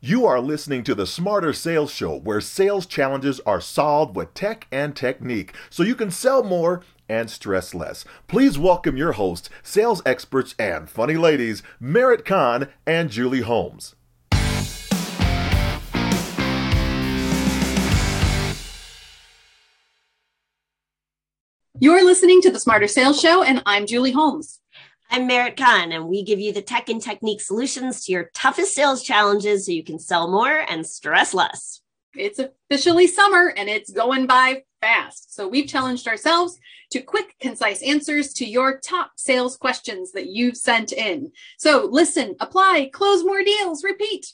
You are listening to the Smarter Sales Show, where sales challenges are solved with tech and technique so you can sell more and stress less. Please welcome your hosts, sales experts, and funny ladies, Merit Kahn and Julie Holmes. You're listening to the Smarter Sales Show, and I'm Julie Holmes. I'm Merit Kahn, and we give you the tech and technique solutions to your toughest sales challenges so you can sell more and stress less. It's officially summer and it's going by fast. So we've challenged ourselves to quick, concise answers to your top sales questions that you've sent in. So listen, apply, close more deals, repeat.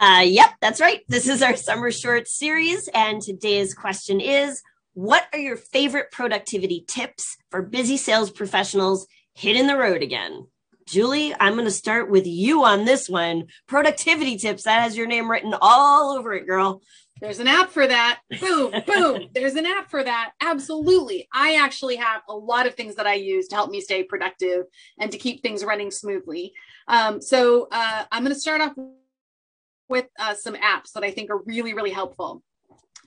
Uh, yep, that's right. This is our summer short series, and today's question is What are your favorite productivity tips for busy sales professionals hitting the road again? Julie, I'm going to start with you on this one. Productivity tips. That has your name written all over it, girl. There's an app for that. Boom, boom. There's an app for that. Absolutely. I actually have a lot of things that I use to help me stay productive and to keep things running smoothly. Um, so uh, I'm going to start off with uh, some apps that I think are really, really helpful.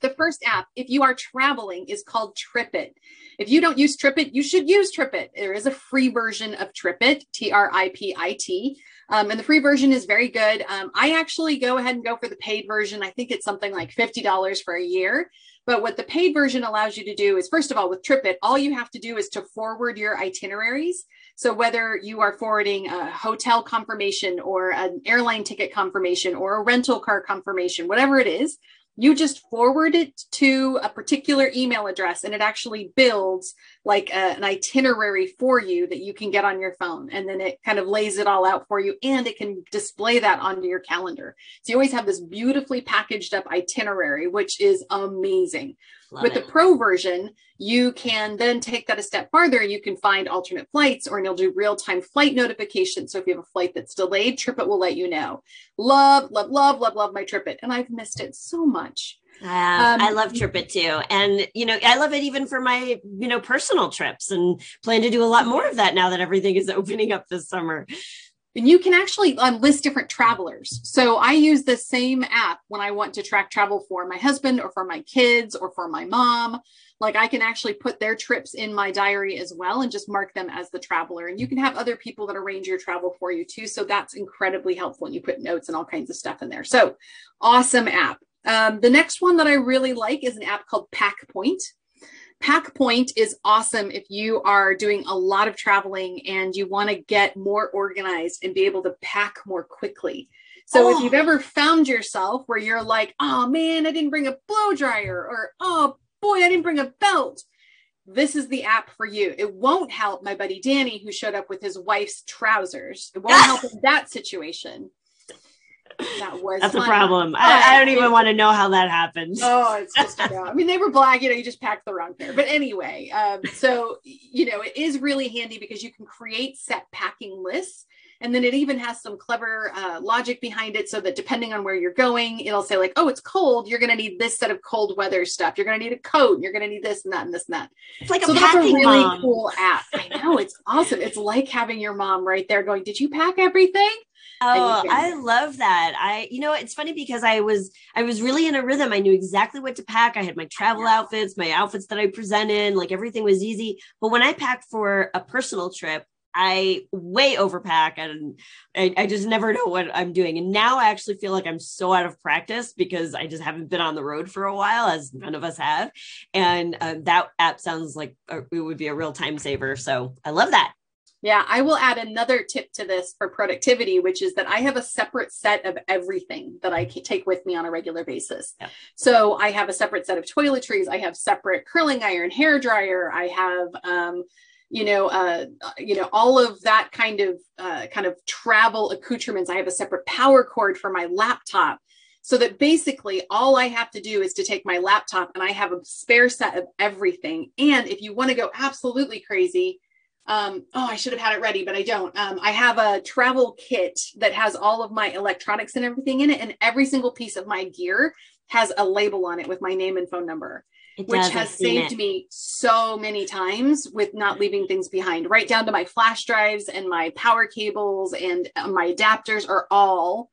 The first app, if you are traveling, is called TripIt. If you don't use TripIt, you should use TripIt. There is a free version of TripIt, T R I P I T. Um, and the free version is very good. Um, I actually go ahead and go for the paid version. I think it's something like $50 for a year. But what the paid version allows you to do is, first of all, with TripIt, all you have to do is to forward your itineraries. So whether you are forwarding a hotel confirmation or an airline ticket confirmation or a rental car confirmation, whatever it is, you just forward it to a particular email address and it actually builds like a, an itinerary for you that you can get on your phone. And then it kind of lays it all out for you and it can display that onto your calendar. So you always have this beautifully packaged up itinerary which is amazing Love With it. the pro version, you can then take that a step farther. You can find alternate flights or you'll do real time flight notifications. So if you have a flight that's delayed, TripIt will let you know. Love, love, love, love, love my TripIt. And I've missed it so much. Uh, um, I love TripIt too. And, you know, I love it even for my, you know, personal trips and plan to do a lot more of that now that everything is opening up this summer. And you can actually um, list different travelers. So I use the same app when I want to track travel for my husband or for my kids or for my mom. Like I can actually put their trips in my diary as well and just mark them as the traveler. And you can have other people that arrange your travel for you too. So that's incredibly helpful. And you put notes and all kinds of stuff in there. So awesome app. Um, the next one that I really like is an app called. PackPoint is awesome if you are doing a lot of traveling and you want to get more organized and be able to pack more quickly. So oh. if you've ever found yourself where you're like, oh man, I didn't bring a blow dryer, or oh boy, I didn't bring a belt. This is the app for you. It won't help my buddy Danny, who showed up with his wife's trousers. It won't help in that situation that was that's a problem. I, I, don't even want to know how that happened. Oh, it's just I mean, they were black. You know, you just packed the wrong pair. But anyway, um, so you know, it is really handy because you can create set packing lists. And then it even has some clever uh, logic behind it so that depending on where you're going, it'll say, like, oh, it's cold. You're going to need this set of cold weather stuff. You're going to need a coat. You're going to need this and that and this and that. It's like so a that's a really mom. cool app. I know. It's awesome. It's like having your mom right there going, Did you pack everything? Oh, I love that. I, you know, it's funny because I was, I was really in a rhythm. I knew exactly what to pack. I had my travel outfits, my outfits that I presented, like everything was easy. But when I packed for a personal trip, I way overpack and I, I, just never know what I'm doing. And now I actually feel like I'm so out of practice because I just haven't been on the road for a while, as none of us have. And uh, that app sounds like a, it would be a real time saver. So I love that. Yeah, I will add another tip to this for productivity, which is that I have a separate set of everything that I take with me on a regular basis. Yeah. So I have a separate set of toiletries, I have separate curling iron, hair dryer, I have um, you know, uh, you know, all of that kind of uh, kind of travel accoutrements. I have a separate power cord for my laptop so that basically all I have to do is to take my laptop and I have a spare set of everything. And if you want to go absolutely crazy, um, oh, I should have had it ready, but I don't. Um, I have a travel kit that has all of my electronics and everything in it, and every single piece of my gear has a label on it with my name and phone number. which has saved it. me so many times with not leaving things behind, right down to my flash drives and my power cables and uh, my adapters are all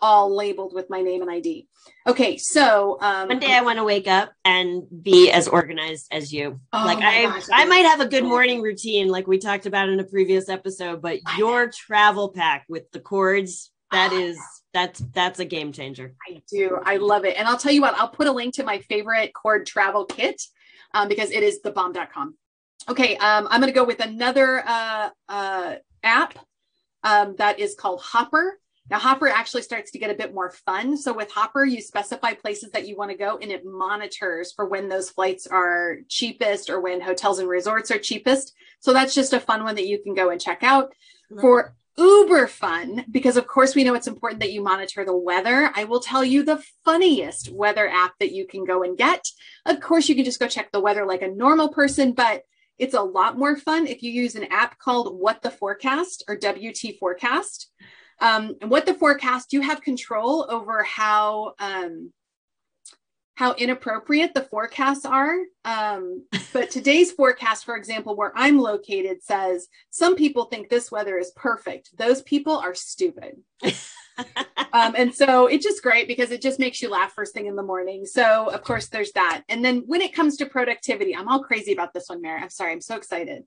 all labeled with my name and ID. Okay, so um, one day I want to wake up and be as organized as you. Oh like I, gosh, I might have a good morning routine, like we talked about in a previous episode, but your travel pack with the cords, that is that's that's a game changer. I do. I love it. And I'll tell you what, I'll put a link to my favorite cord travel kit um, because it is thebomb.com. Okay, um, I'm going to go with another uh, uh, app um, that is called Hopper. Now, Hopper actually starts to get a bit more fun. So, with Hopper, you specify places that you want to go and it monitors for when those flights are cheapest or when hotels and resorts are cheapest. So, that's just a fun one that you can go and check out. For uber fun because of course we know it's important that you monitor the weather i will tell you the funniest weather app that you can go and get of course you can just go check the weather like a normal person but it's a lot more fun if you use an app called what the forecast or wt forecast um, what the forecast you have control over how um, how inappropriate the forecasts are. Um, but today's forecast, for example, where I'm located, says some people think this weather is perfect. Those people are stupid. um, and so it's just great because it just makes you laugh first thing in the morning. So, of course, there's that. And then when it comes to productivity, I'm all crazy about this one, Mary. I'm sorry, I'm so excited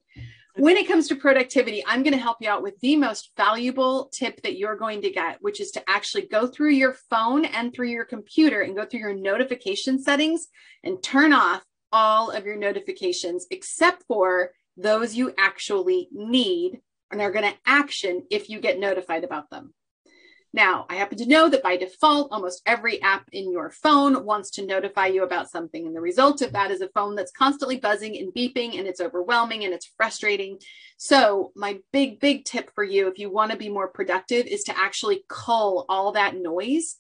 when it comes to productivity, I'm going to help you out with the most valuable tip that you're going to get, which is to actually go through your phone and through your computer and go through your notification settings and turn off all of your notifications except for those you actually need and are going to action if you get notified about them. Now, I happen to know that by default, almost every app in your phone wants to notify you about something. And the result of that is a phone that's constantly buzzing and beeping, and it's overwhelming and it's frustrating. So, my big, big tip for you, if you want to be more productive, is to actually cull all that noise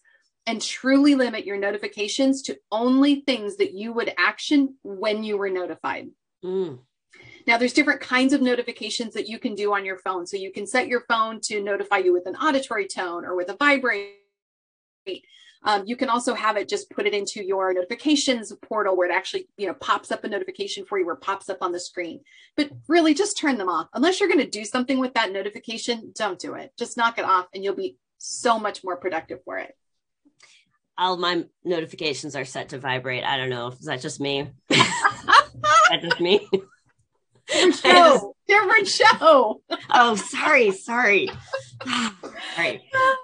and truly limit your notifications to only things that you would action when you were notified. Mm. Now, there's different kinds of notifications that you can do on your phone. So you can set your phone to notify you with an auditory tone or with a vibrate. Um, you can also have it just put it into your notifications portal where it actually, you know, pops up a notification for you or pops up on the screen. But really, just turn them off. Unless you're going to do something with that notification, don't do it. Just knock it off, and you'll be so much more productive for it. All my notifications are set to vibrate. I don't know. Is that just me? that just me? Different show. Different show. oh, sorry, sorry. Right.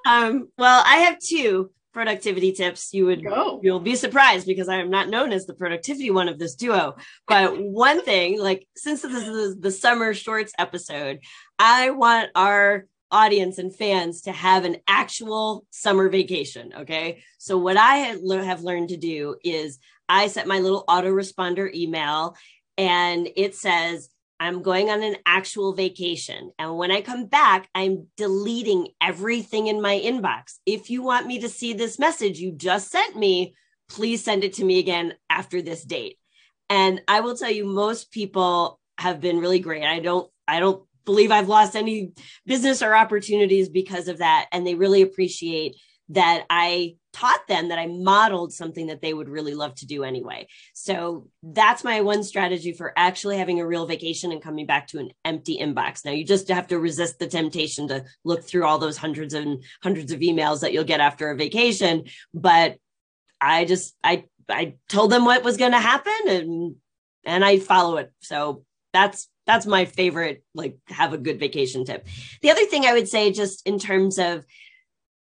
Um, well, I have two productivity tips. You would Go. you'll be surprised because I am not known as the productivity one of this duo. But one thing, like since this is the summer shorts episode, I want our audience and fans to have an actual summer vacation. Okay. So, what I have learned to do is I set my little autoresponder email and it says, I'm going on an actual vacation. And when I come back, I'm deleting everything in my inbox. If you want me to see this message you just sent me, please send it to me again after this date. And I will tell you, most people have been really great. I don't, I don't believe I've lost any business or opportunities because of that. And they really appreciate that I taught them that I modeled something that they would really love to do anyway. So that's my one strategy for actually having a real vacation and coming back to an empty inbox. Now you just have to resist the temptation to look through all those hundreds and hundreds of emails that you'll get after a vacation, but I just I I told them what was going to happen and and I follow it. So that's that's my favorite like have a good vacation tip. The other thing I would say just in terms of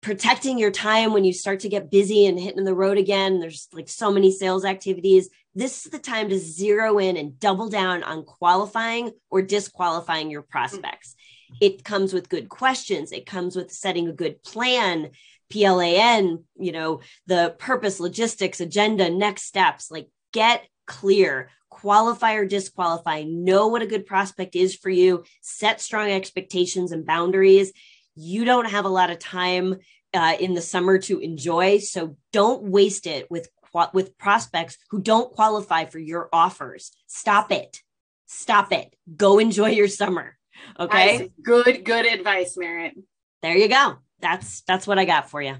protecting your time when you start to get busy and hitting the road again. There's like so many sales activities. This is the time to zero in and double down on qualifying or disqualifying your prospects. Mm-hmm. It comes with good questions, it comes with setting a good plan. PLAN, you know, the purpose, logistics, agenda, next steps, like get clear, qualify or disqualify, know what a good prospect is for you, set strong expectations and boundaries you don't have a lot of time uh, in the summer to enjoy. So don't waste it with with prospects who don't qualify for your offers. Stop it. Stop it. Go enjoy your summer. Okay. Good, good advice, Merit. There you go. That's that's what I got for you.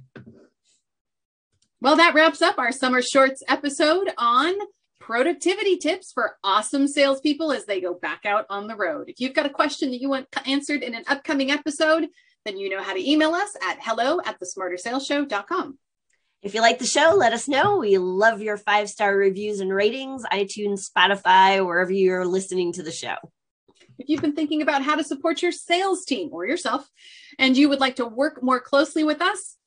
Well, that wraps up our summer shorts episode on productivity tips for awesome salespeople as they go back out on the road. If you've got a question that you want answered in an upcoming episode, then you know how to email us at hello at thesmartersalesshow.com. If you like the show, let us know. We love your five star reviews and ratings, iTunes, Spotify, wherever you're listening to the show. If you've been thinking about how to support your sales team or yourself, and you would like to work more closely with us,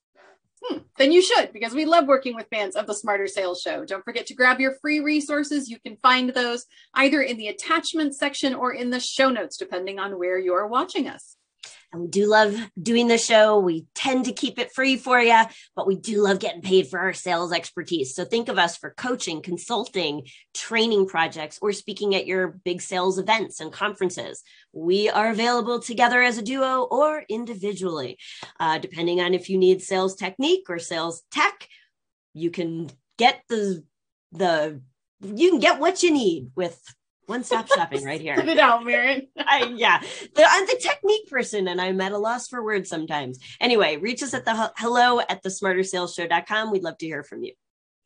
hmm, then you should because we love working with fans of the Smarter Sales Show. Don't forget to grab your free resources. You can find those either in the attachment section or in the show notes, depending on where you're watching us. And we do love doing the show. We tend to keep it free for you, but we do love getting paid for our sales expertise. So think of us for coaching, consulting, training projects, or speaking at your big sales events and conferences. We are available together as a duo or individually, uh, depending on if you need sales technique or sales tech. You can get the the you can get what you need with one stop shopping right here. Spit it out, Maren. I, yeah, the, I'm the technique person and I'm at a loss for words sometimes. Anyway, reach us at the hello at the smartersalesshow.com. We'd love to hear from you.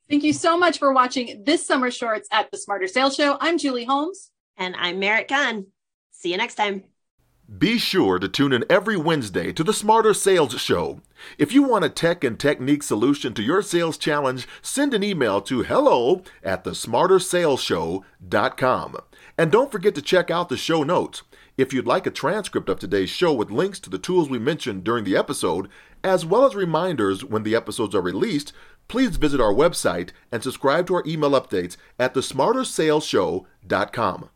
Thank you so much for watching this summer shorts at the Smarter Sales Show. I'm Julie Holmes. And I'm Merit Kahn. See you next time. Be sure to tune in every Wednesday to the Smarter Sales Show. If you want a tech and technique solution to your sales challenge, send an email to hello at thesmartersalesshow.com. And don't forget to check out the show notes. If you'd like a transcript of today's show with links to the tools we mentioned during the episode, as well as reminders when the episodes are released, please visit our website and subscribe to our email updates at thesmartersalesshow.com.